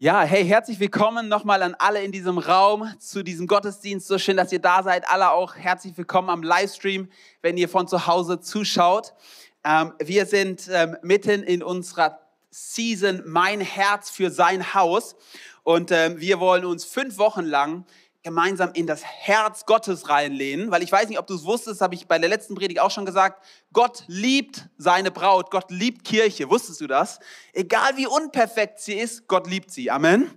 Ja, hey, herzlich willkommen nochmal an alle in diesem Raum zu diesem Gottesdienst. So schön, dass ihr da seid. Alle auch herzlich willkommen am Livestream, wenn ihr von zu Hause zuschaut. Ähm, wir sind ähm, mitten in unserer Season Mein Herz für sein Haus und ähm, wir wollen uns fünf Wochen lang gemeinsam in das Herz Gottes reinlehnen, weil ich weiß nicht, ob du es wusstest, habe ich bei der letzten Predigt auch schon gesagt, Gott liebt seine Braut, Gott liebt Kirche, wusstest du das? Egal wie unperfekt sie ist, Gott liebt sie. Amen.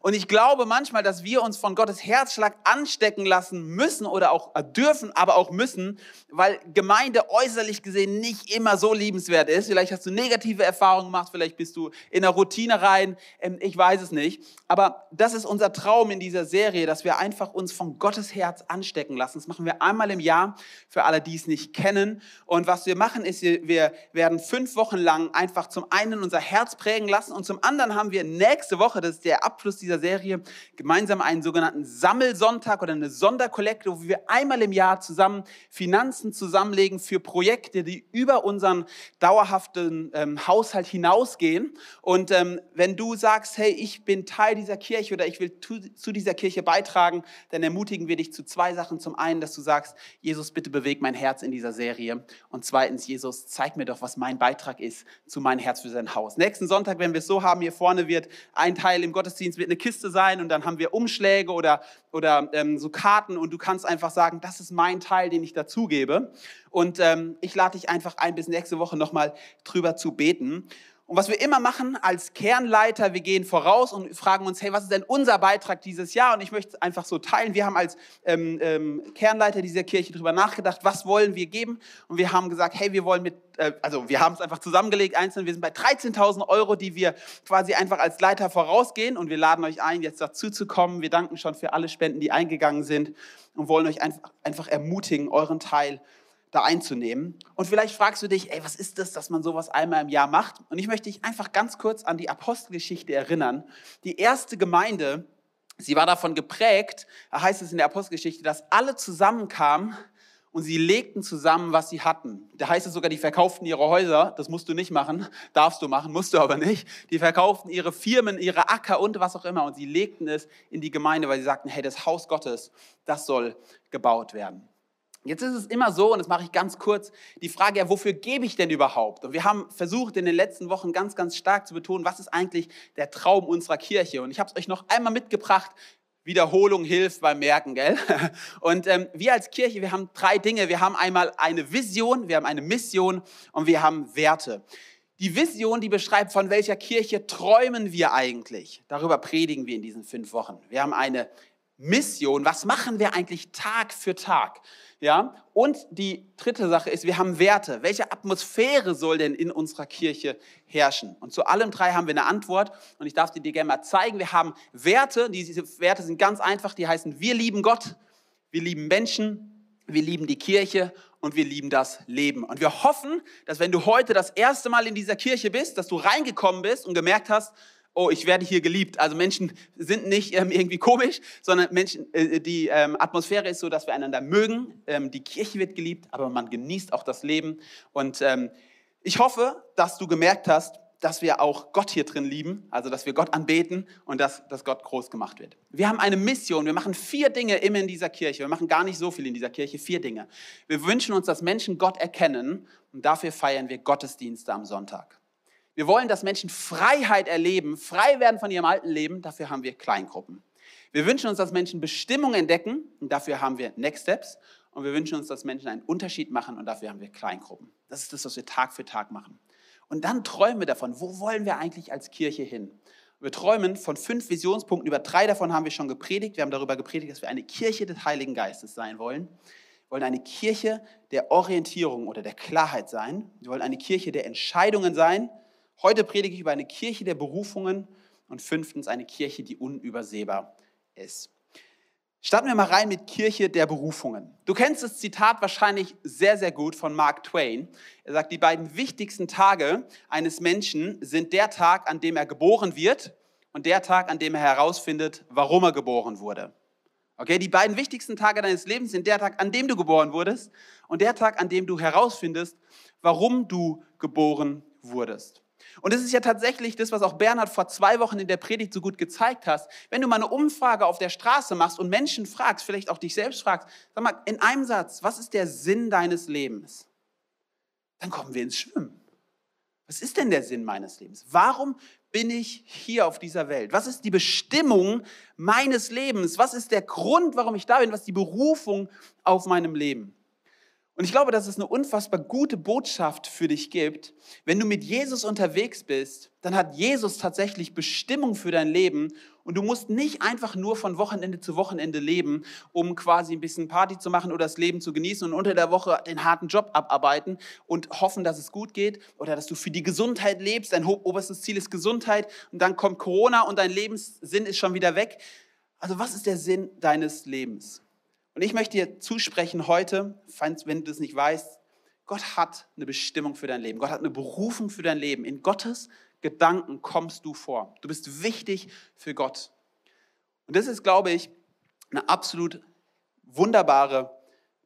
Und ich glaube manchmal, dass wir uns von Gottes Herzschlag anstecken lassen müssen oder auch dürfen, aber auch müssen, weil Gemeinde äußerlich gesehen nicht immer so liebenswert ist. Vielleicht hast du negative Erfahrungen gemacht, vielleicht bist du in der Routine rein, ähm, ich weiß es nicht. Aber das ist unser Traum in dieser Serie, dass wir einfach uns von Gottes Herz anstecken lassen. Das machen wir einmal im Jahr für alle, die es nicht kennen. Und was wir machen, ist, wir werden fünf Wochen lang einfach zum einen unser Herz prägen lassen und zum anderen haben wir nächste Woche, das ist der Abschluss dieser dieser Serie gemeinsam einen sogenannten Sammelsonntag oder eine Sonderkollekte, wo wir einmal im Jahr zusammen Finanzen zusammenlegen für Projekte, die über unseren dauerhaften ähm, Haushalt hinausgehen. Und ähm, wenn du sagst, hey, ich bin Teil dieser Kirche oder ich will zu, zu dieser Kirche beitragen, dann ermutigen wir dich zu zwei Sachen. Zum einen, dass du sagst, Jesus, bitte beweg mein Herz in dieser Serie. Und zweitens, Jesus, zeig mir doch, was mein Beitrag ist zu meinem Herz für sein Haus. Nächsten Sonntag, wenn wir es so haben, hier vorne wird ein Teil im Gottesdienst wird eine Kiste sein und dann haben wir Umschläge oder, oder ähm, so Karten und du kannst einfach sagen, das ist mein Teil, den ich dazugebe. Und ähm, ich lade dich einfach ein, bis nächste Woche nochmal drüber zu beten. Und was wir immer machen als Kernleiter, wir gehen voraus und fragen uns, hey, was ist denn unser Beitrag dieses Jahr? Und ich möchte es einfach so teilen. Wir haben als ähm, ähm, Kernleiter dieser Kirche darüber nachgedacht, was wollen wir geben? Und wir haben gesagt, hey, wir wollen mit, äh, also wir haben es einfach zusammengelegt, einzeln. Wir sind bei 13.000 Euro, die wir quasi einfach als Leiter vorausgehen. Und wir laden euch ein, jetzt dazu zu kommen. Wir danken schon für alle Spenden, die eingegangen sind und wollen euch einfach, einfach ermutigen, euren Teil da einzunehmen. Und vielleicht fragst du dich, ey, was ist das, dass man sowas einmal im Jahr macht? Und ich möchte dich einfach ganz kurz an die Apostelgeschichte erinnern. Die erste Gemeinde, sie war davon geprägt, da heißt es in der Apostelgeschichte, dass alle zusammenkamen und sie legten zusammen, was sie hatten. Da heißt es sogar, die verkauften ihre Häuser, das musst du nicht machen, darfst du machen, musst du aber nicht. Die verkauften ihre Firmen, ihre Acker und was auch immer und sie legten es in die Gemeinde, weil sie sagten, hey, das Haus Gottes, das soll gebaut werden. Jetzt ist es immer so, und das mache ich ganz kurz, die Frage, ja, wofür gebe ich denn überhaupt? Und wir haben versucht in den letzten Wochen ganz, ganz stark zu betonen, was ist eigentlich der Traum unserer Kirche? Und ich habe es euch noch einmal mitgebracht. Wiederholung hilft beim Merken, gell? Und ähm, wir als Kirche, wir haben drei Dinge. Wir haben einmal eine Vision, wir haben eine Mission und wir haben Werte. Die Vision, die beschreibt, von welcher Kirche träumen wir eigentlich. Darüber predigen wir in diesen fünf Wochen. Wir haben eine Mission. Was machen wir eigentlich Tag für Tag? Ja? Und die dritte Sache ist, wir haben Werte. Welche Atmosphäre soll denn in unserer Kirche herrschen? Und zu allem drei haben wir eine Antwort und ich darf dir die gerne mal zeigen. Wir haben Werte, diese Werte sind ganz einfach, die heißen, wir lieben Gott, wir lieben Menschen, wir lieben die Kirche und wir lieben das Leben. Und wir hoffen, dass wenn du heute das erste Mal in dieser Kirche bist, dass du reingekommen bist und gemerkt hast, oh, ich werde hier geliebt. Also Menschen sind nicht ähm, irgendwie komisch, sondern Menschen, äh, die ähm, Atmosphäre ist so, dass wir einander mögen. Ähm, die Kirche wird geliebt, aber man genießt auch das Leben. Und ähm, ich hoffe, dass du gemerkt hast, dass wir auch Gott hier drin lieben, also dass wir Gott anbeten und dass, dass Gott groß gemacht wird. Wir haben eine Mission, wir machen vier Dinge immer in dieser Kirche. Wir machen gar nicht so viel in dieser Kirche, vier Dinge. Wir wünschen uns, dass Menschen Gott erkennen und dafür feiern wir Gottesdienste am Sonntag. Wir wollen, dass Menschen Freiheit erleben, frei werden von ihrem alten Leben. Dafür haben wir Kleingruppen. Wir wünschen uns, dass Menschen Bestimmung entdecken und dafür haben wir Next Steps. Und wir wünschen uns, dass Menschen einen Unterschied machen und dafür haben wir Kleingruppen. Das ist das, was wir Tag für Tag machen. Und dann träumen wir davon, wo wollen wir eigentlich als Kirche hin? Wir träumen von fünf Visionspunkten, über drei davon haben wir schon gepredigt. Wir haben darüber gepredigt, dass wir eine Kirche des Heiligen Geistes sein wollen. Wir wollen eine Kirche der Orientierung oder der Klarheit sein. Wir wollen eine Kirche der Entscheidungen sein. Heute predige ich über eine Kirche der Berufungen und fünftens eine Kirche, die unübersehbar ist. Starten wir mal rein mit Kirche der Berufungen. Du kennst das Zitat wahrscheinlich sehr, sehr gut von Mark Twain. Er sagt, die beiden wichtigsten Tage eines Menschen sind der Tag, an dem er geboren wird und der Tag, an dem er herausfindet, warum er geboren wurde. Okay, die beiden wichtigsten Tage deines Lebens sind der Tag, an dem du geboren wurdest und der Tag, an dem du herausfindest, warum du geboren wurdest. Und das ist ja tatsächlich das, was auch Bernhard vor zwei Wochen in der Predigt so gut gezeigt hat. Wenn du mal eine Umfrage auf der Straße machst und Menschen fragst, vielleicht auch dich selbst fragst, sag mal, in einem Satz, was ist der Sinn deines Lebens? Dann kommen wir ins Schwimmen. Was ist denn der Sinn meines Lebens? Warum bin ich hier auf dieser Welt? Was ist die Bestimmung meines Lebens? Was ist der Grund, warum ich da bin? Was ist die Berufung auf meinem Leben? Und ich glaube, dass es eine unfassbar gute Botschaft für dich gibt. Wenn du mit Jesus unterwegs bist, dann hat Jesus tatsächlich Bestimmung für dein Leben und du musst nicht einfach nur von Wochenende zu Wochenende leben, um quasi ein bisschen Party zu machen oder das Leben zu genießen und unter der Woche den harten Job abarbeiten und hoffen, dass es gut geht oder dass du für die Gesundheit lebst. Dein oberstes Ziel ist Gesundheit und dann kommt Corona und dein Lebenssinn ist schon wieder weg. Also was ist der Sinn deines Lebens? Und ich möchte dir zusprechen heute, wenn du es nicht weißt, Gott hat eine Bestimmung für dein Leben. Gott hat eine Berufung für dein Leben. In Gottes Gedanken kommst du vor. Du bist wichtig für Gott. Und das ist, glaube ich, eine absolut wunderbare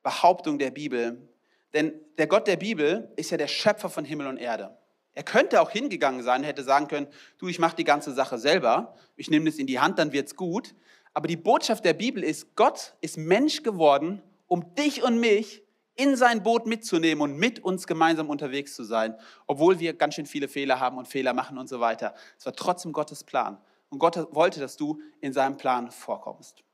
Behauptung der Bibel. Denn der Gott der Bibel ist ja der Schöpfer von Himmel und Erde. Er könnte auch hingegangen sein, hätte sagen können, du, ich mache die ganze Sache selber, ich nehme das in die Hand, dann wird's gut. Aber die Botschaft der Bibel ist, Gott ist Mensch geworden, um dich und mich in sein Boot mitzunehmen und mit uns gemeinsam unterwegs zu sein, obwohl wir ganz schön viele Fehler haben und Fehler machen und so weiter. Es war trotzdem Gottes Plan. Und Gott wollte, dass du in seinem Plan vorkommst.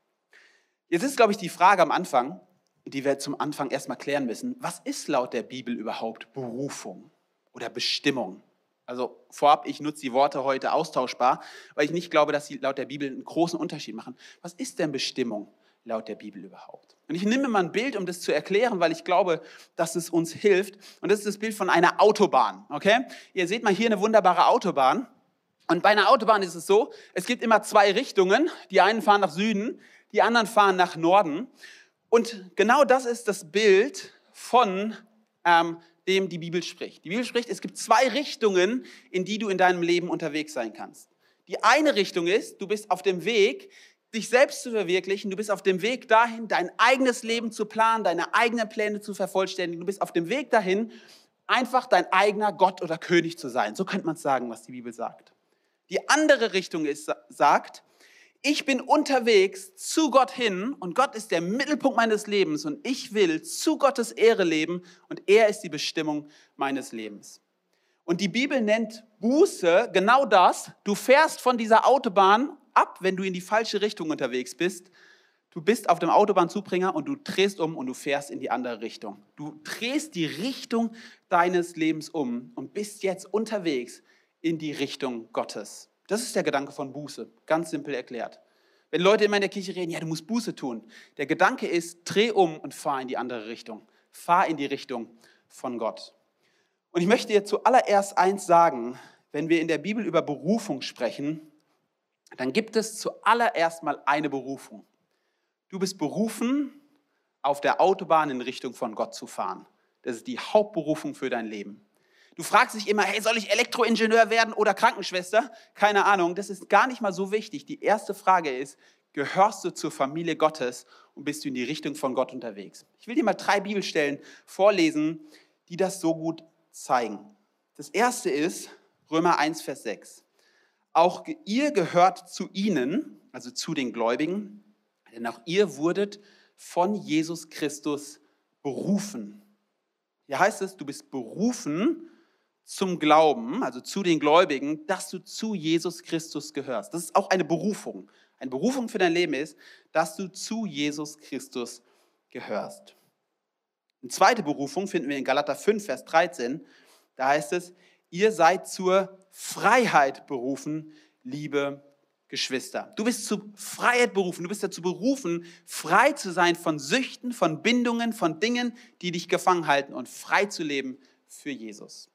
Jetzt ist, glaube ich, die Frage am Anfang, die wir zum Anfang erstmal klären müssen. Was ist laut der Bibel überhaupt Berufung oder Bestimmung? Also vorab, ich nutze die Worte heute austauschbar, weil ich nicht glaube, dass sie laut der Bibel einen großen Unterschied machen. Was ist denn Bestimmung laut der Bibel überhaupt? Und ich nehme mal ein Bild, um das zu erklären, weil ich glaube, dass es uns hilft. Und das ist das Bild von einer Autobahn. Okay? Ihr seht mal hier eine wunderbare Autobahn. Und bei einer Autobahn ist es so, es gibt immer zwei Richtungen. Die einen fahren nach Süden, die anderen fahren nach Norden. Und genau das ist das Bild von ähm, dem die Bibel spricht. Die Bibel spricht, es gibt zwei Richtungen, in die du in deinem Leben unterwegs sein kannst. Die eine Richtung ist, du bist auf dem Weg, dich selbst zu verwirklichen. Du bist auf dem Weg dahin, dein eigenes Leben zu planen, deine eigenen Pläne zu vervollständigen. Du bist auf dem Weg dahin, einfach dein eigener Gott oder König zu sein. So könnte man sagen, was die Bibel sagt. Die andere Richtung ist, sagt, ich bin unterwegs zu Gott hin und Gott ist der Mittelpunkt meines Lebens und ich will zu Gottes Ehre leben und er ist die Bestimmung meines Lebens. Und die Bibel nennt Buße genau das. Du fährst von dieser Autobahn ab, wenn du in die falsche Richtung unterwegs bist. Du bist auf dem Autobahnzubringer und du drehst um und du fährst in die andere Richtung. Du drehst die Richtung deines Lebens um und bist jetzt unterwegs in die Richtung Gottes. Das ist der Gedanke von Buße, ganz simpel erklärt. Wenn Leute immer in der Kirche reden, ja, du musst Buße tun. Der Gedanke ist, dreh um und fahr in die andere Richtung. Fahr in die Richtung von Gott. Und ich möchte dir zuallererst eins sagen, wenn wir in der Bibel über Berufung sprechen, dann gibt es zuallererst mal eine Berufung. Du bist berufen, auf der Autobahn in Richtung von Gott zu fahren. Das ist die Hauptberufung für dein Leben. Du fragst dich immer, hey, soll ich Elektroingenieur werden oder Krankenschwester? Keine Ahnung, das ist gar nicht mal so wichtig. Die erste Frage ist, gehörst du zur Familie Gottes und bist du in die Richtung von Gott unterwegs? Ich will dir mal drei Bibelstellen vorlesen, die das so gut zeigen. Das erste ist Römer 1, Vers 6. Auch ihr gehört zu ihnen, also zu den Gläubigen, denn auch ihr wurdet von Jesus Christus berufen. Hier heißt es, du bist berufen zum Glauben, also zu den Gläubigen, dass du zu Jesus Christus gehörst. Das ist auch eine Berufung. Eine Berufung für dein Leben ist, dass du zu Jesus Christus gehörst. Eine zweite Berufung finden wir in Galater 5, Vers 13. Da heißt es, ihr seid zur Freiheit berufen, liebe Geschwister. Du bist zur Freiheit berufen. Du bist dazu berufen, frei zu sein von Süchten, von Bindungen, von Dingen, die dich gefangen halten und frei zu leben für Jesus.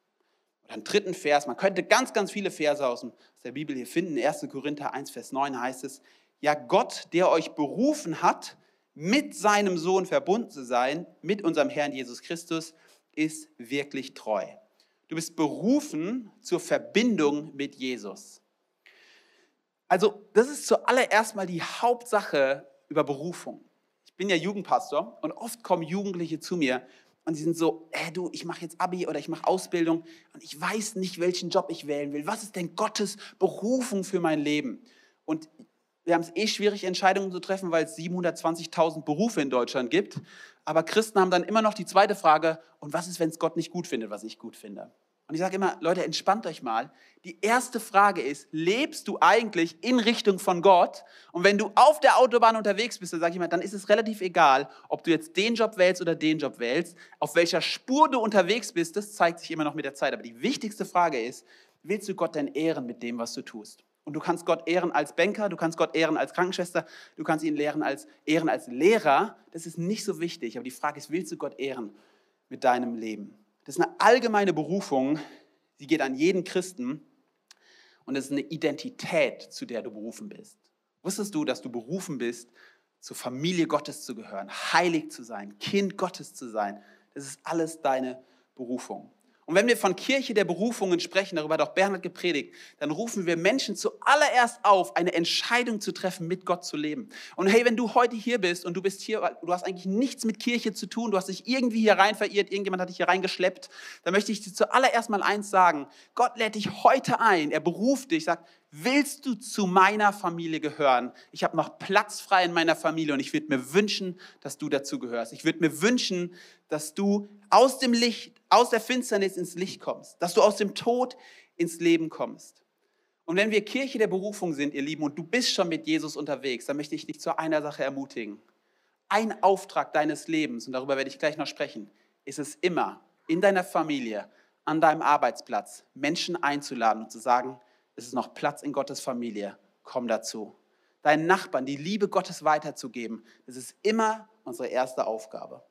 Oder einen dritten Vers, man könnte ganz, ganz viele Verse aus der Bibel hier finden. 1. Korinther 1, Vers 9 heißt es, ja Gott, der euch berufen hat, mit seinem Sohn verbunden zu sein, mit unserem Herrn Jesus Christus, ist wirklich treu. Du bist berufen zur Verbindung mit Jesus. Also das ist zuallererst mal die Hauptsache über Berufung. Ich bin ja Jugendpastor und oft kommen Jugendliche zu mir und sie sind so, hey du, ich mache jetzt Abi oder ich mache Ausbildung und ich weiß nicht, welchen Job ich wählen will. Was ist denn Gottes Berufung für mein Leben? Und wir haben es eh schwierig, Entscheidungen zu treffen, weil es 720.000 Berufe in Deutschland gibt. Aber Christen haben dann immer noch die zweite Frage, und was ist, wenn es Gott nicht gut findet, was ich gut finde? Und ich sage immer, Leute, entspannt euch mal. Die erste Frage ist, lebst du eigentlich in Richtung von Gott? Und wenn du auf der Autobahn unterwegs bist, dann sage ich mal, dann ist es relativ egal, ob du jetzt den Job wählst oder den Job wählst. Auf welcher Spur du unterwegs bist, das zeigt sich immer noch mit der Zeit. Aber die wichtigste Frage ist, willst du Gott denn ehren mit dem, was du tust? Und du kannst Gott ehren als Banker, du kannst Gott ehren als Krankenschwester, du kannst ihn ehren als, ehren als Lehrer. Das ist nicht so wichtig. Aber die Frage ist, willst du Gott ehren mit deinem Leben? Das ist eine allgemeine Berufung, sie geht an jeden Christen und es ist eine Identität, zu der du berufen bist. Wusstest du, dass du berufen bist, zur Familie Gottes zu gehören, heilig zu sein, Kind Gottes zu sein? Das ist alles deine Berufung. Und wenn wir von Kirche der Berufungen sprechen, darüber hat auch Bernhard gepredigt, dann rufen wir Menschen zuallererst auf, eine Entscheidung zu treffen, mit Gott zu leben. Und hey, wenn du heute hier bist und du bist hier, du hast eigentlich nichts mit Kirche zu tun, du hast dich irgendwie hier rein verirrt, irgendjemand hat dich hier reingeschleppt, dann möchte ich dir zuallererst mal eins sagen. Gott lädt dich heute ein, er beruft dich, sagt, willst du zu meiner Familie gehören? Ich habe noch Platz frei in meiner Familie und ich würde mir wünschen, dass du dazu gehörst. Ich würde mir wünschen, dass du aus dem Licht, aus der Finsternis ins Licht kommst, dass du aus dem Tod ins Leben kommst. Und wenn wir Kirche der Berufung sind, ihr Lieben, und du bist schon mit Jesus unterwegs, dann möchte ich dich zu einer Sache ermutigen. Ein Auftrag deines Lebens, und darüber werde ich gleich noch sprechen, ist es immer, in deiner Familie, an deinem Arbeitsplatz, Menschen einzuladen und zu sagen, es ist noch Platz in Gottes Familie, komm dazu. Deinen Nachbarn die Liebe Gottes weiterzugeben, das ist immer unsere erste Aufgabe.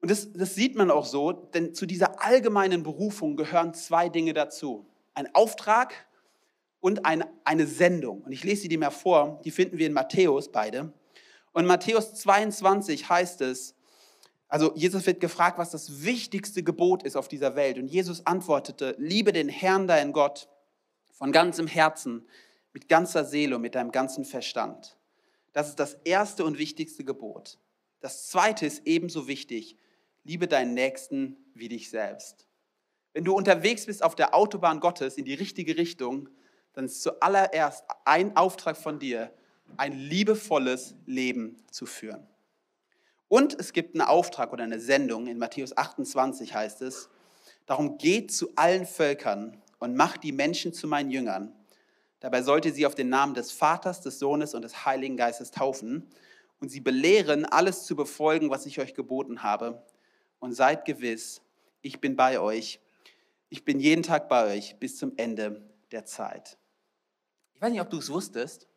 Und das, das sieht man auch so, denn zu dieser allgemeinen Berufung gehören zwei Dinge dazu. Ein Auftrag und eine, eine Sendung. Und ich lese sie dir mal vor, die finden wir in Matthäus beide. Und Matthäus 22 heißt es, also Jesus wird gefragt, was das wichtigste Gebot ist auf dieser Welt. Und Jesus antwortete, liebe den Herrn, deinen Gott, von ganzem Herzen, mit ganzer Seele und mit deinem ganzen Verstand. Das ist das erste und wichtigste Gebot. Das zweite ist ebenso wichtig liebe deinen Nächsten wie dich selbst. Wenn du unterwegs bist auf der Autobahn Gottes in die richtige Richtung, dann ist zuallererst ein Auftrag von dir, ein liebevolles Leben zu führen. Und es gibt einen Auftrag oder eine Sendung, in Matthäus 28 heißt es, darum geht zu allen Völkern und macht die Menschen zu meinen Jüngern. Dabei sollt ihr sie auf den Namen des Vaters, des Sohnes und des Heiligen Geistes taufen und sie belehren, alles zu befolgen, was ich euch geboten habe und seid gewiss, ich bin bei euch. Ich bin jeden Tag bei euch bis zum Ende der Zeit. Ich weiß nicht, ob du es wusstest,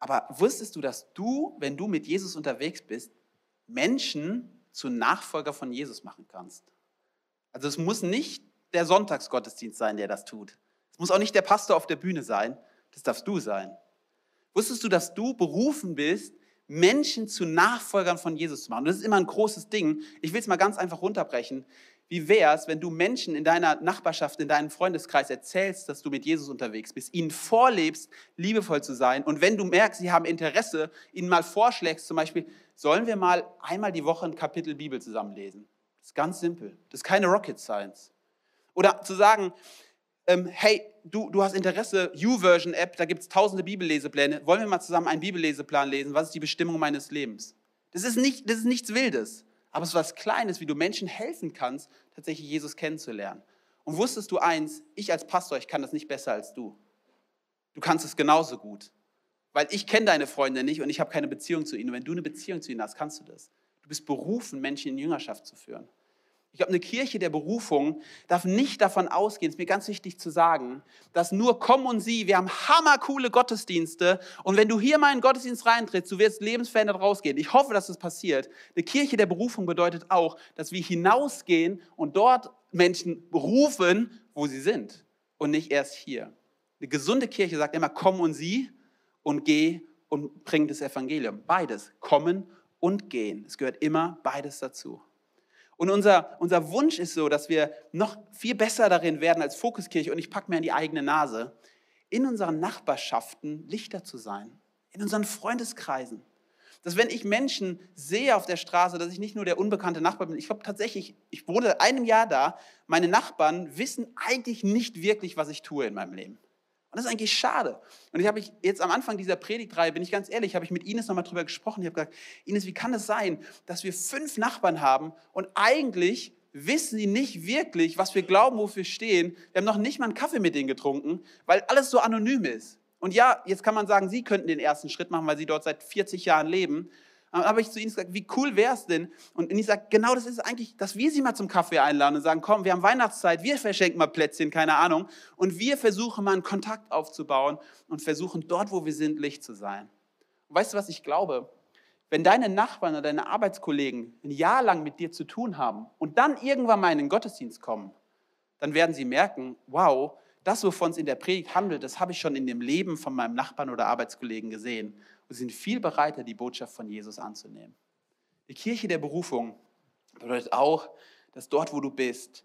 aber wusstest du, dass du, wenn du mit Jesus unterwegs bist, Menschen zu Nachfolger von Jesus machen kannst? Also es muss nicht der Sonntagsgottesdienst sein, der das tut. Es muss auch nicht der Pastor auf der Bühne sein. Das darfst du sein. Wusstest du, dass du berufen bist, Menschen zu Nachfolgern von Jesus zu machen. Und das ist immer ein großes Ding. Ich will es mal ganz einfach runterbrechen. Wie wäre es, wenn du Menschen in deiner Nachbarschaft, in deinem Freundeskreis erzählst, dass du mit Jesus unterwegs bist, ihnen vorlebst, liebevoll zu sein und wenn du merkst, sie haben Interesse, ihnen mal vorschlägst, zum Beispiel, sollen wir mal einmal die Woche ein Kapitel Bibel zusammenlesen? Das ist ganz simpel. Das ist keine Rocket Science. Oder zu sagen, ähm, hey, du, du hast Interesse, U-Version-App, da gibt es tausende Bibellesepläne. Wollen wir mal zusammen einen Bibelleseplan lesen? Was ist die Bestimmung meines Lebens? Das ist, nicht, das ist nichts Wildes, aber es ist was Kleines, wie du Menschen helfen kannst, tatsächlich Jesus kennenzulernen. Und wusstest du eins, ich als Pastor, ich kann das nicht besser als du. Du kannst es genauso gut. Weil ich kenne deine Freunde nicht und ich habe keine Beziehung zu ihnen. Und wenn du eine Beziehung zu ihnen hast, kannst du das. Du bist berufen, Menschen in Jüngerschaft zu führen. Ich glaube, eine Kirche der Berufung darf nicht davon ausgehen, ist mir ganz wichtig zu sagen, dass nur komm und sieh, wir haben hammercoole Gottesdienste und wenn du hier mal in den Gottesdienst reintrittst, du wirst lebensverändert rausgehen. Ich hoffe, dass das passiert. Eine Kirche der Berufung bedeutet auch, dass wir hinausgehen und dort Menschen berufen, wo sie sind und nicht erst hier. Eine gesunde Kirche sagt immer, komm und sieh und geh und bring das Evangelium. Beides, kommen und gehen. Es gehört immer beides dazu. Und unser, unser Wunsch ist so, dass wir noch viel besser darin werden als Fokuskirche, und ich packe mir an die eigene Nase, in unseren Nachbarschaften Lichter zu sein, in unseren Freundeskreisen. dass wenn ich Menschen sehe auf der Straße, dass ich nicht nur der unbekannte Nachbar bin. Ich glaube tatsächlich, ich wohne einem Jahr da, meine Nachbarn wissen eigentlich nicht wirklich, was ich tue in meinem Leben. Und das ist eigentlich schade. Und ich habe mich jetzt am Anfang dieser Predigtreihe, bin ich ganz ehrlich, habe ich mit Ines nochmal drüber gesprochen. Ich habe gesagt, Ines, wie kann es sein, dass wir fünf Nachbarn haben und eigentlich wissen sie nicht wirklich, was wir glauben, wofür wir stehen. Wir haben noch nicht mal einen Kaffee mit denen getrunken, weil alles so anonym ist. Und ja, jetzt kann man sagen, sie könnten den ersten Schritt machen, weil sie dort seit 40 Jahren leben. Habe ich zu ihnen gesagt, wie cool wäre es denn? Und ich sage, genau das ist eigentlich, dass wir sie mal zum Kaffee einladen und sagen, komm, wir haben Weihnachtszeit, wir verschenken mal Plätzchen, keine Ahnung. Und wir versuchen mal einen Kontakt aufzubauen und versuchen dort, wo wir sind, Licht zu sein. Und weißt du, was ich glaube? Wenn deine Nachbarn oder deine Arbeitskollegen ein Jahr lang mit dir zu tun haben und dann irgendwann mal in den Gottesdienst kommen, dann werden sie merken, wow, das, wovon es in der Predigt handelt, das habe ich schon in dem Leben von meinem Nachbarn oder Arbeitskollegen gesehen und sind viel bereiter, die Botschaft von Jesus anzunehmen. Die Kirche der Berufung bedeutet auch, dass dort, wo du bist,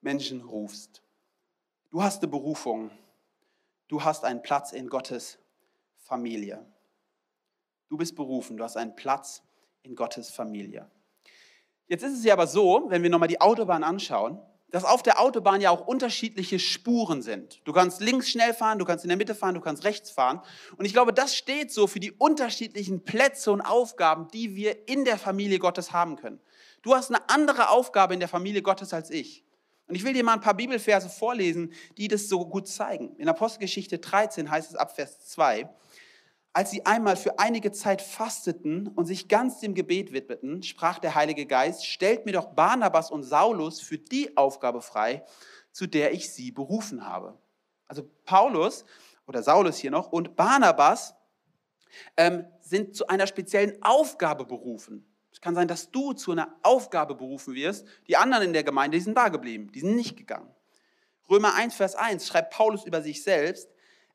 Menschen rufst. Du hast eine Berufung. Du hast einen Platz in Gottes Familie. Du bist berufen, du hast einen Platz in Gottes Familie. Jetzt ist es ja aber so, wenn wir nochmal die Autobahn anschauen, dass auf der Autobahn ja auch unterschiedliche Spuren sind. Du kannst links schnell fahren, du kannst in der Mitte fahren, du kannst rechts fahren. Und ich glaube, das steht so für die unterschiedlichen Plätze und Aufgaben, die wir in der Familie Gottes haben können. Du hast eine andere Aufgabe in der Familie Gottes als ich. Und ich will dir mal ein paar Bibelverse vorlesen, die das so gut zeigen. In Apostelgeschichte 13 heißt es ab Vers 2, als sie einmal für einige Zeit fasteten und sich ganz dem Gebet widmeten, sprach der Heilige Geist, stellt mir doch Barnabas und Saulus für die Aufgabe frei, zu der ich sie berufen habe. Also Paulus oder Saulus hier noch und Barnabas ähm, sind zu einer speziellen Aufgabe berufen. Es kann sein, dass du zu einer Aufgabe berufen wirst. Die anderen in der Gemeinde, die sind da geblieben, die sind nicht gegangen. Römer 1, Vers 1 schreibt Paulus über sich selbst,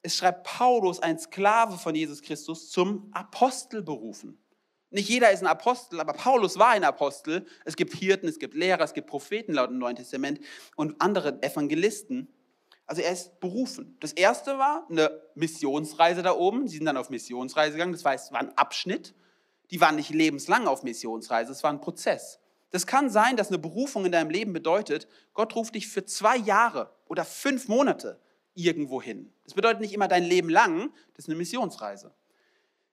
es schreibt Paulus, ein Sklave von Jesus Christus, zum Apostel berufen. Nicht jeder ist ein Apostel, aber Paulus war ein Apostel. Es gibt Hirten, es gibt Lehrer, es gibt Propheten laut dem Neuen Testament und andere Evangelisten. Also er ist berufen. Das erste war eine Missionsreise da oben. Sie sind dann auf Missionsreise gegangen. Das heißt, es war ein Abschnitt. Die waren nicht lebenslang auf Missionsreise, es war ein Prozess. Das kann sein, dass eine Berufung in deinem Leben bedeutet, Gott ruft dich für zwei Jahre oder fünf Monate irgendwo hin. Das bedeutet nicht immer dein Leben lang, das ist eine Missionsreise.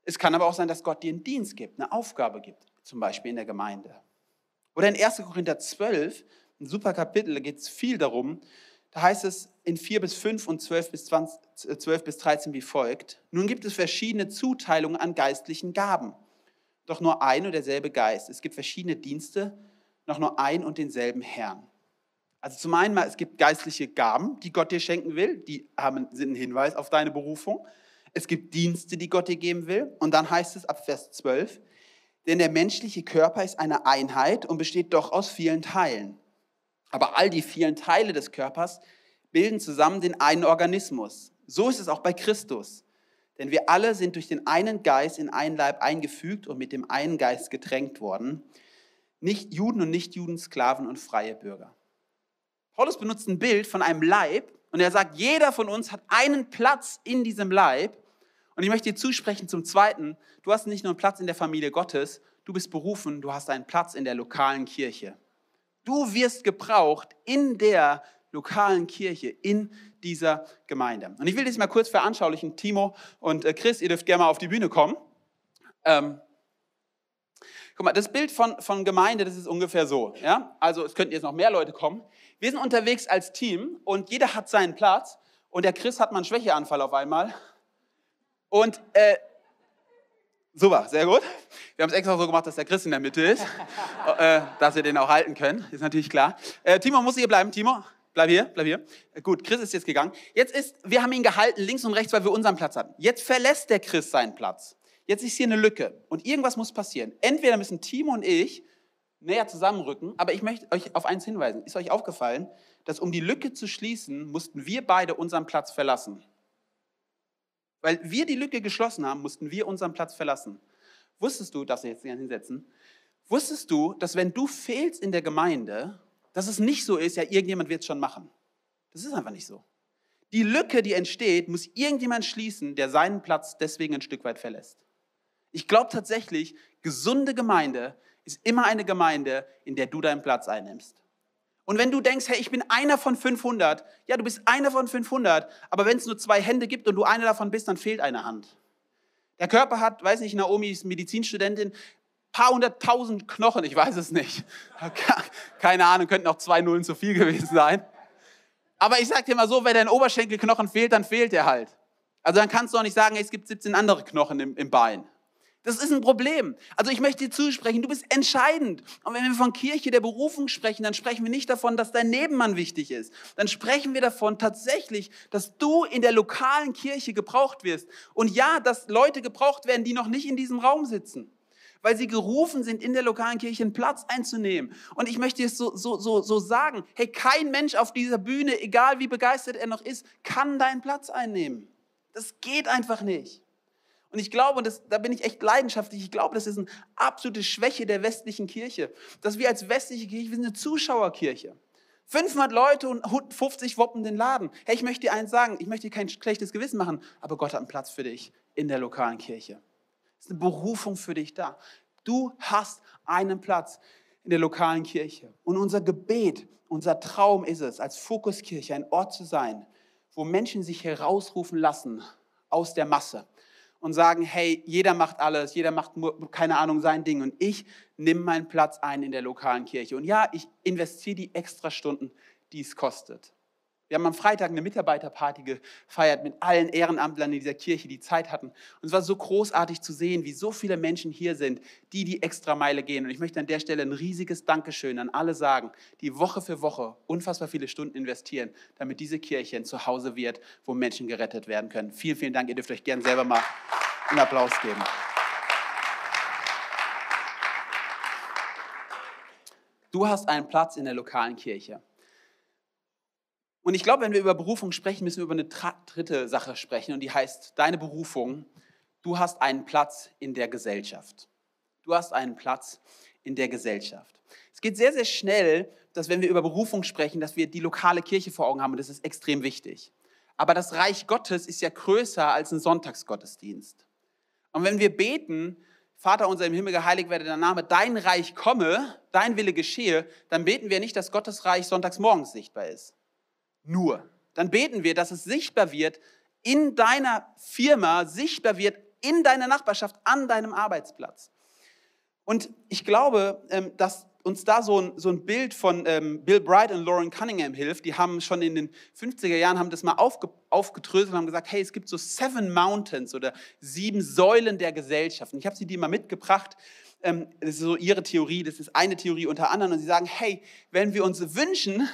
Es kann aber auch sein, dass Gott dir einen Dienst gibt, eine Aufgabe gibt, zum Beispiel in der Gemeinde. Oder in 1. Korinther 12, ein super Kapitel, da geht es viel darum, da heißt es in 4 bis 5 und 12 bis, 20, 12 äh, bis 13 wie folgt, nun gibt es verschiedene Zuteilungen an geistlichen Gaben, doch nur ein und derselbe Geist. Es gibt verschiedene Dienste, noch nur ein und denselben Herrn. Also zum einen mal, es gibt geistliche Gaben, die Gott dir schenken will, die haben, sind ein Hinweis auf deine Berufung. Es gibt Dienste, die Gott dir geben will. Und dann heißt es ab Vers 12, denn der menschliche Körper ist eine Einheit und besteht doch aus vielen Teilen. Aber all die vielen Teile des Körpers bilden zusammen den einen Organismus. So ist es auch bei Christus. Denn wir alle sind durch den einen Geist in einen Leib eingefügt und mit dem einen Geist getränkt worden. Nicht Juden und Nichtjuden, Sklaven und freie Bürger. Paulus benutzt ein Bild von einem Leib und er sagt, jeder von uns hat einen Platz in diesem Leib. Und ich möchte dir zusprechen zum Zweiten, du hast nicht nur einen Platz in der Familie Gottes, du bist berufen, du hast einen Platz in der lokalen Kirche. Du wirst gebraucht in der lokalen Kirche, in dieser Gemeinde. Und ich will das mal kurz veranschaulichen. Timo und äh, Chris, ihr dürft gerne mal auf die Bühne kommen. Ähm, guck mal, das Bild von, von Gemeinde, das ist ungefähr so. Ja? Also es könnten jetzt noch mehr Leute kommen. Wir sind unterwegs als Team und jeder hat seinen Platz. Und der Chris hat mal einen Schwächeanfall auf einmal. Und äh, super, sehr gut. Wir haben es extra so gemacht, dass der Chris in der Mitte ist, äh, dass wir den auch halten können. Ist natürlich klar. Äh, Timo muss hier bleiben. Timo, bleib hier, bleib hier. Äh, gut, Chris ist jetzt gegangen. Jetzt ist, wir haben ihn gehalten links und rechts, weil wir unseren Platz hatten. Jetzt verlässt der Chris seinen Platz. Jetzt ist hier eine Lücke und irgendwas muss passieren. Entweder müssen Timo und ich näher zusammenrücken. Aber ich möchte euch auf eins hinweisen. Ist euch aufgefallen, dass um die Lücke zu schließen, mussten wir beide unseren Platz verlassen. Weil wir die Lücke geschlossen haben, mussten wir unseren Platz verlassen. Wusstest du, darfst du jetzt hinsetzen, wusstest du, dass wenn du fehlst in der Gemeinde, dass es nicht so ist, ja, irgendjemand wird es schon machen. Das ist einfach nicht so. Die Lücke, die entsteht, muss irgendjemand schließen, der seinen Platz deswegen ein Stück weit verlässt. Ich glaube tatsächlich, gesunde Gemeinde ist immer eine Gemeinde, in der du deinen Platz einnimmst. Und wenn du denkst, hey, ich bin einer von 500, ja, du bist einer von 500, aber wenn es nur zwei Hände gibt und du einer davon bist, dann fehlt eine Hand. Der Körper hat, weiß nicht, Naomi ist Medizinstudentin, paar hunderttausend Knochen, ich weiß es nicht. Keine Ahnung, könnten auch zwei Nullen zu viel gewesen sein. Aber ich sage dir mal so, wenn dein Oberschenkelknochen fehlt, dann fehlt er halt. Also dann kannst du auch nicht sagen, es gibt 17 andere Knochen im, im Bein. Das ist ein Problem. Also ich möchte dir zusprechen, du bist entscheidend. Und wenn wir von Kirche der Berufung sprechen, dann sprechen wir nicht davon, dass dein Nebenmann wichtig ist. Dann sprechen wir davon tatsächlich, dass du in der lokalen Kirche gebraucht wirst. Und ja, dass Leute gebraucht werden, die noch nicht in diesem Raum sitzen. Weil sie gerufen sind, in der lokalen Kirche einen Platz einzunehmen. Und ich möchte es so, so, so, so sagen, hey, kein Mensch auf dieser Bühne, egal wie begeistert er noch ist, kann deinen Platz einnehmen. Das geht einfach nicht. Und ich glaube, und das, da bin ich echt leidenschaftlich, ich glaube, das ist eine absolute Schwäche der westlichen Kirche, dass wir als westliche Kirche, wir sind eine Zuschauerkirche. 500 Leute und 50 woppen den Laden. Hey, ich möchte dir eins sagen, ich möchte dir kein schlechtes Gewissen machen, aber Gott hat einen Platz für dich in der lokalen Kirche. Es ist eine Berufung für dich da. Du hast einen Platz in der lokalen Kirche. Und unser Gebet, unser Traum ist es, als Fokuskirche ein Ort zu sein, wo Menschen sich herausrufen lassen aus der Masse und sagen, hey, jeder macht alles, jeder macht, keine Ahnung, sein Ding und ich nehme meinen Platz ein in der lokalen Kirche. Und ja, ich investiere die Extrastunden, die es kostet. Wir haben am Freitag eine Mitarbeiterparty gefeiert mit allen Ehrenamtlern in dieser Kirche, die Zeit hatten. Und es war so großartig zu sehen, wie so viele Menschen hier sind, die die Extrameile gehen. Und ich möchte an der Stelle ein riesiges Dankeschön an alle sagen, die Woche für Woche unfassbar viele Stunden investieren, damit diese Kirche ein Zuhause wird, wo Menschen gerettet werden können. Vielen, vielen Dank. Ihr dürft euch gerne selber mal einen Applaus geben. Du hast einen Platz in der lokalen Kirche. Und ich glaube, wenn wir über Berufung sprechen, müssen wir über eine dritte Sache sprechen und die heißt, deine Berufung, du hast einen Platz in der Gesellschaft. Du hast einen Platz in der Gesellschaft. Es geht sehr, sehr schnell, dass wenn wir über Berufung sprechen, dass wir die lokale Kirche vor Augen haben und das ist extrem wichtig. Aber das Reich Gottes ist ja größer als ein Sonntagsgottesdienst. Und wenn wir beten, Vater unser im Himmel, geheiligt werde dein Name, dein Reich komme, dein Wille geschehe, dann beten wir nicht, dass Gottes Reich sonntags morgens sichtbar ist nur. Dann beten wir, dass es sichtbar wird in deiner Firma, sichtbar wird in deiner Nachbarschaft, an deinem Arbeitsplatz. Und ich glaube, ähm, dass uns da so ein, so ein Bild von ähm, Bill Bright und Lauren Cunningham hilft. Die haben schon in den 50er Jahren haben das mal aufge, aufgedröselt und haben gesagt, hey, es gibt so Seven Mountains oder sieben Säulen der Gesellschaft. Und ich habe sie dir mal mitgebracht. Ähm, das ist so ihre Theorie, das ist eine Theorie unter anderem. Und sie sagen, hey, wenn wir uns wünschen,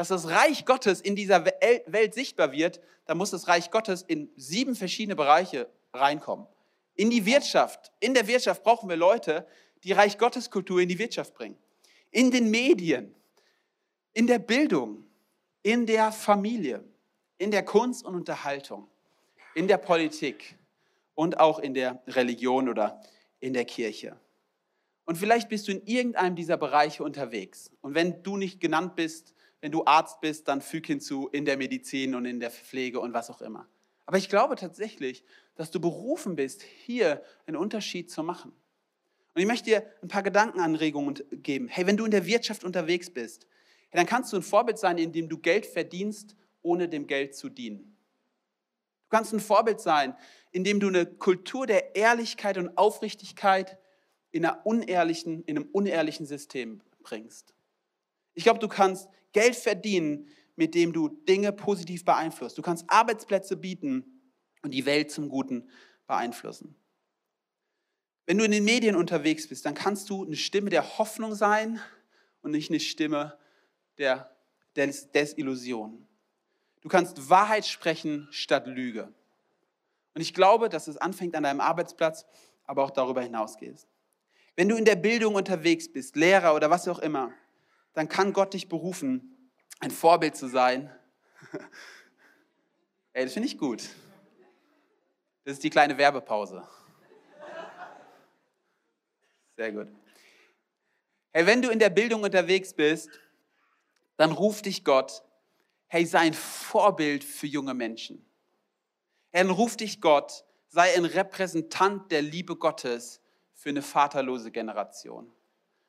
dass das Reich Gottes in dieser Welt sichtbar wird, dann muss das Reich Gottes in sieben verschiedene Bereiche reinkommen. In die Wirtschaft. In der Wirtschaft brauchen wir Leute, die Reich Gottes Kultur in die Wirtschaft bringen. In den Medien, in der Bildung, in der Familie, in der Kunst und Unterhaltung, in der Politik und auch in der Religion oder in der Kirche. Und vielleicht bist du in irgendeinem dieser Bereiche unterwegs. Und wenn du nicht genannt bist, wenn du Arzt bist, dann füg hinzu in der Medizin und in der Pflege und was auch immer. Aber ich glaube tatsächlich, dass du berufen bist, hier einen Unterschied zu machen. Und ich möchte dir ein paar Gedankenanregungen geben. Hey, wenn du in der Wirtschaft unterwegs bist, dann kannst du ein Vorbild sein, indem du Geld verdienst, ohne dem Geld zu dienen. Du kannst ein Vorbild sein, indem du eine Kultur der Ehrlichkeit und Aufrichtigkeit in, einer unehrlichen, in einem unehrlichen System bringst. Ich glaube, du kannst Geld verdienen, mit dem du Dinge positiv beeinflusst. Du kannst Arbeitsplätze bieten und die Welt zum Guten beeinflussen. Wenn du in den Medien unterwegs bist, dann kannst du eine Stimme der Hoffnung sein und nicht eine Stimme der Des Desillusion. Du kannst Wahrheit sprechen statt Lüge. Und ich glaube, dass es anfängt an deinem Arbeitsplatz, aber auch darüber hinausgeht. Wenn du in der Bildung unterwegs bist, Lehrer oder was auch immer, dann kann Gott dich berufen, ein Vorbild zu sein. Ey, das finde ich gut. Das ist die kleine Werbepause. Sehr gut. Hey, wenn du in der Bildung unterwegs bist, dann ruft dich Gott, hey, sei ein Vorbild für junge Menschen. Hey, dann ruft dich Gott, Sei ein Repräsentant der Liebe Gottes für eine vaterlose Generation.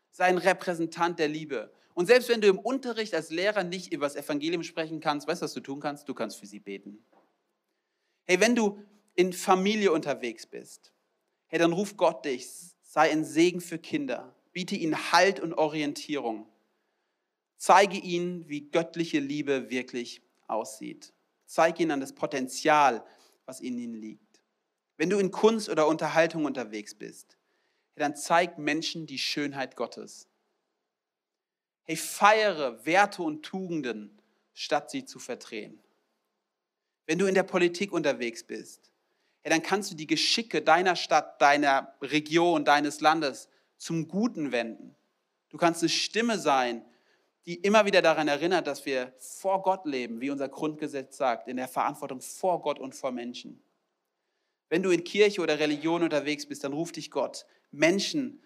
Sei ein Repräsentant der Liebe. Und selbst wenn du im Unterricht als Lehrer nicht über das Evangelium sprechen kannst, weißt du, was du tun kannst? Du kannst für sie beten. Hey, wenn du in Familie unterwegs bist, hey, dann ruf Gott dich, sei ein Segen für Kinder, biete ihnen Halt und Orientierung. Zeige ihnen, wie göttliche Liebe wirklich aussieht. Zeige ihnen das Potenzial, was in ihnen liegt. Wenn du in Kunst oder Unterhaltung unterwegs bist, dann zeig Menschen die Schönheit Gottes. Hey, feiere Werte und Tugenden, statt sie zu verdrehen. Wenn du in der Politik unterwegs bist, hey, dann kannst du die Geschicke deiner Stadt, deiner Region, deines Landes zum Guten wenden. Du kannst eine Stimme sein, die immer wieder daran erinnert, dass wir vor Gott leben, wie unser Grundgesetz sagt, in der Verantwortung vor Gott und vor Menschen. Wenn du in Kirche oder Religion unterwegs bist, dann ruft dich Gott, Menschen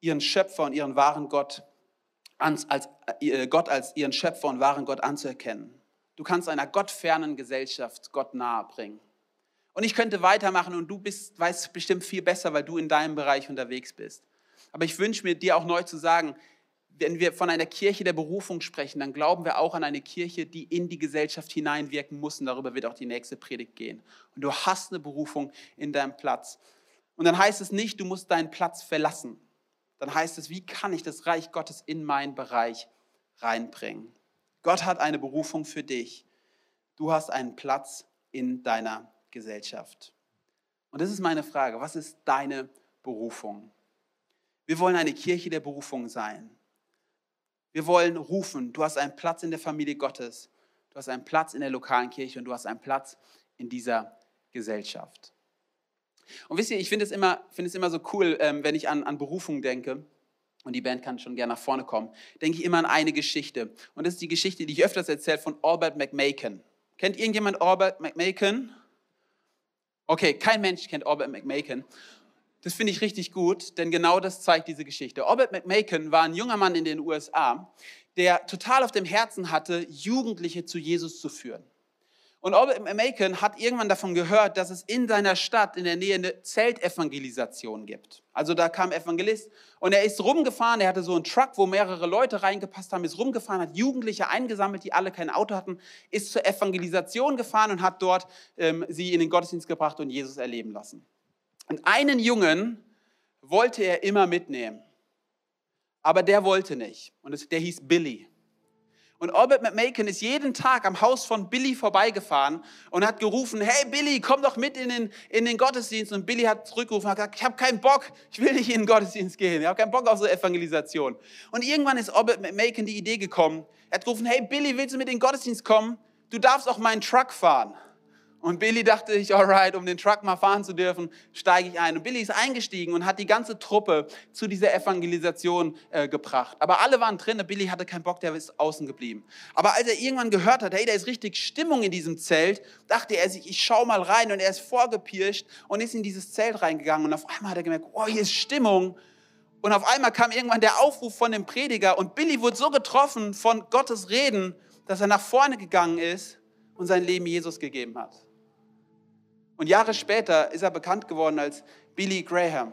ihren Schöpfer und ihren wahren Gott als, als äh, Gott als ihren Schöpfer und wahren Gott anzuerkennen. Du kannst einer gottfernen Gesellschaft Gott nahe bringen. Und ich könnte weitermachen und du bist, weißt bestimmt viel besser, weil du in deinem Bereich unterwegs bist. Aber ich wünsche mir, dir auch neu zu sagen, wenn wir von einer Kirche der Berufung sprechen, dann glauben wir auch an eine Kirche, die in die Gesellschaft hineinwirken muss. Und darüber wird auch die nächste Predigt gehen. Und du hast eine Berufung in deinem Platz. Und dann heißt es nicht, du musst deinen Platz verlassen. Dann heißt es, wie kann ich das Reich Gottes in meinen Bereich reinbringen? Gott hat eine Berufung für dich. Du hast einen Platz in deiner Gesellschaft. Und das ist meine Frage. Was ist deine Berufung? Wir wollen eine Kirche der Berufung sein. Wir wollen rufen, du hast einen Platz in der Familie Gottes, du hast einen Platz in der lokalen Kirche und du hast einen Platz in dieser Gesellschaft. Und wisst ihr, ich finde es, immer, find es immer so cool, ähm, wenn ich an, an Berufung denke, und die Band kann schon gerne nach vorne kommen, denke ich immer an eine Geschichte. Und das ist die Geschichte, die ich öfters erzähle, von Albert McMakin. Kennt irgendjemand Albert McMakin? Okay, kein Mensch kennt Albert McMakin. Das finde ich richtig gut, denn genau das zeigt diese Geschichte. Albert McMakin war ein junger Mann in den USA, der total auf dem Herzen hatte, Jugendliche zu Jesus zu führen. Und Albert Macon hat irgendwann davon gehört, dass es in seiner Stadt in der Nähe eine Zeltevangelisation gibt. Also da kam Evangelist und er ist rumgefahren, er hatte so einen Truck, wo mehrere Leute reingepasst haben, ist rumgefahren, hat Jugendliche eingesammelt, die alle kein Auto hatten, ist zur Evangelisation gefahren und hat dort ähm, sie in den Gottesdienst gebracht und Jesus erleben lassen. Und einen Jungen wollte er immer mitnehmen, aber der wollte nicht und der hieß Billy. Und Albert McMakin ist jeden Tag am Haus von Billy vorbeigefahren und hat gerufen, hey Billy, komm doch mit in den, in den Gottesdienst. Und Billy hat zurückgerufen, hat gesagt, ich habe keinen Bock, ich will nicht in den Gottesdienst gehen, ich habe keinen Bock auf so Evangelisation. Und irgendwann ist Albert McMakin die Idee gekommen, er hat gerufen, hey Billy, willst du mit in den Gottesdienst kommen? Du darfst auch meinen Truck fahren. Und Billy dachte sich, alright, um den Truck mal fahren zu dürfen, steige ich ein. Und Billy ist eingestiegen und hat die ganze Truppe zu dieser Evangelisation äh, gebracht. Aber alle waren drin, Billy hatte keinen Bock, der ist außen geblieben. Aber als er irgendwann gehört hat, hey, da ist richtig Stimmung in diesem Zelt, dachte er sich, ich schau mal rein. Und er ist vorgepirscht und ist in dieses Zelt reingegangen. Und auf einmal hat er gemerkt, oh, hier ist Stimmung. Und auf einmal kam irgendwann der Aufruf von dem Prediger und Billy wurde so getroffen von Gottes Reden, dass er nach vorne gegangen ist und sein Leben Jesus gegeben hat. Und Jahre später ist er bekannt geworden als Billy Graham.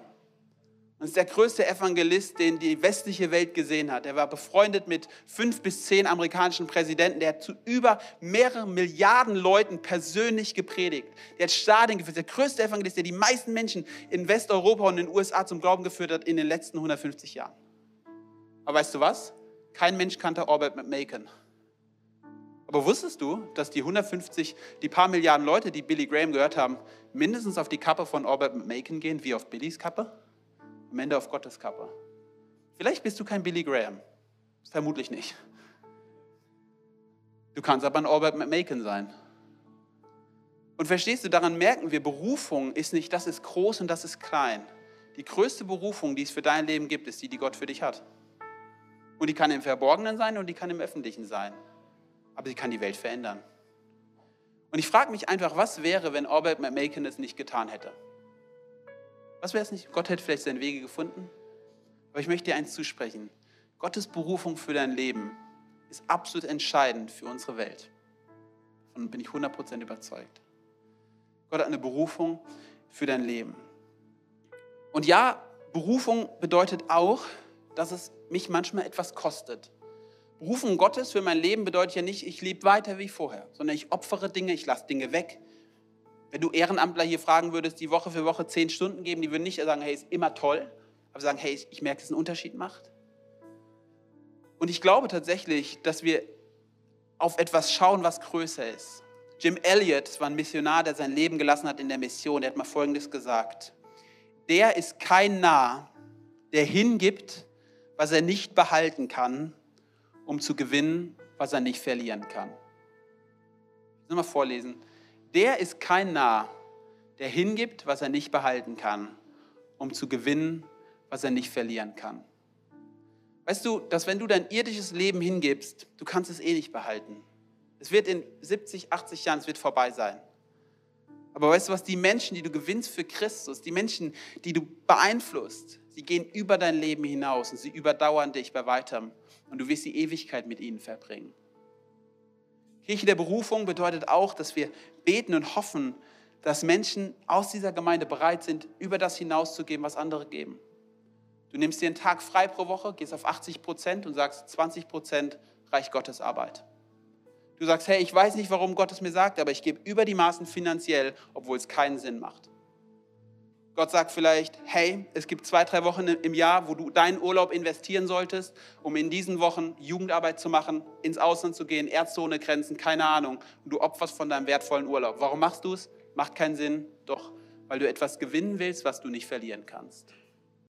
Und ist der größte Evangelist, den die westliche Welt gesehen hat. Er war befreundet mit fünf bis zehn amerikanischen Präsidenten. Der hat zu über mehreren Milliarden Leuten persönlich gepredigt. Der hat Stadien geführt. Der größte Evangelist, der die meisten Menschen in Westeuropa und in den USA zum Glauben geführt hat in den letzten 150 Jahren. Aber weißt du was? Kein Mensch kannte Albert McMakin. Aber wusstest du, dass die 150, die paar Milliarden Leute, die Billy Graham gehört haben, mindestens auf die Kappe von Albert Macon gehen, wie auf Billys Kappe? Am Ende auf Gottes Kappe. Vielleicht bist du kein Billy Graham. Vermutlich nicht. Du kannst aber ein Albert Macon sein. Und verstehst du, daran merken wir, Berufung ist nicht, das ist groß und das ist klein. Die größte Berufung, die es für dein Leben gibt, ist die, die Gott für dich hat. Und die kann im Verborgenen sein und die kann im Öffentlichen sein aber sie kann die Welt verändern. Und ich frage mich einfach, was wäre, wenn Albert McMakin es nicht getan hätte? Was wäre es nicht? Gott hätte vielleicht seine Wege gefunden. Aber ich möchte dir eins zusprechen. Gottes Berufung für dein Leben ist absolut entscheidend für unsere Welt. Davon bin ich 100% überzeugt. Gott hat eine Berufung für dein Leben. Und ja, Berufung bedeutet auch, dass es mich manchmal etwas kostet. Berufung Gottes für mein Leben bedeutet ja nicht, ich lebe weiter wie vorher, sondern ich opfere Dinge, ich lasse Dinge weg. Wenn du Ehrenamtler hier fragen würdest, die Woche für Woche zehn Stunden geben, die würden nicht sagen, hey, ist immer toll, aber sagen, hey, ich merke, dass es einen Unterschied macht. Und ich glaube tatsächlich, dass wir auf etwas schauen, was größer ist. Jim Elliot war ein Missionar, der sein Leben gelassen hat in der Mission. Er hat mal Folgendes gesagt. Der ist kein Narr, der hingibt, was er nicht behalten kann, um zu gewinnen, was er nicht verlieren kann. Ich will mal vorlesen. Der ist kein Narr, der hingibt, was er nicht behalten kann, um zu gewinnen, was er nicht verlieren kann. Weißt du, dass wenn du dein irdisches Leben hingibst, du kannst es eh nicht behalten. Es wird in 70, 80 Jahren, es wird vorbei sein. Aber weißt du was, die Menschen, die du gewinnst für Christus, die Menschen, die du beeinflusst, sie gehen über dein Leben hinaus und sie überdauern dich bei weitem und du wirst die Ewigkeit mit ihnen verbringen. Kirche der Berufung bedeutet auch, dass wir beten und hoffen, dass Menschen aus dieser Gemeinde bereit sind, über das hinauszugeben, was andere geben. Du nimmst dir einen Tag frei pro Woche, gehst auf 80 Prozent und sagst, 20 Prozent Reich Gottes Arbeit. Du sagst, hey, ich weiß nicht, warum Gott es mir sagt, aber ich gebe über die Maßen finanziell, obwohl es keinen Sinn macht. Gott sagt vielleicht, hey, es gibt zwei, drei Wochen im Jahr, wo du deinen Urlaub investieren solltest, um in diesen Wochen Jugendarbeit zu machen, ins Ausland zu gehen, Ärzte ohne Grenzen, keine Ahnung. Und du opferst von deinem wertvollen Urlaub. Warum machst du es? Macht keinen Sinn, doch weil du etwas gewinnen willst, was du nicht verlieren kannst.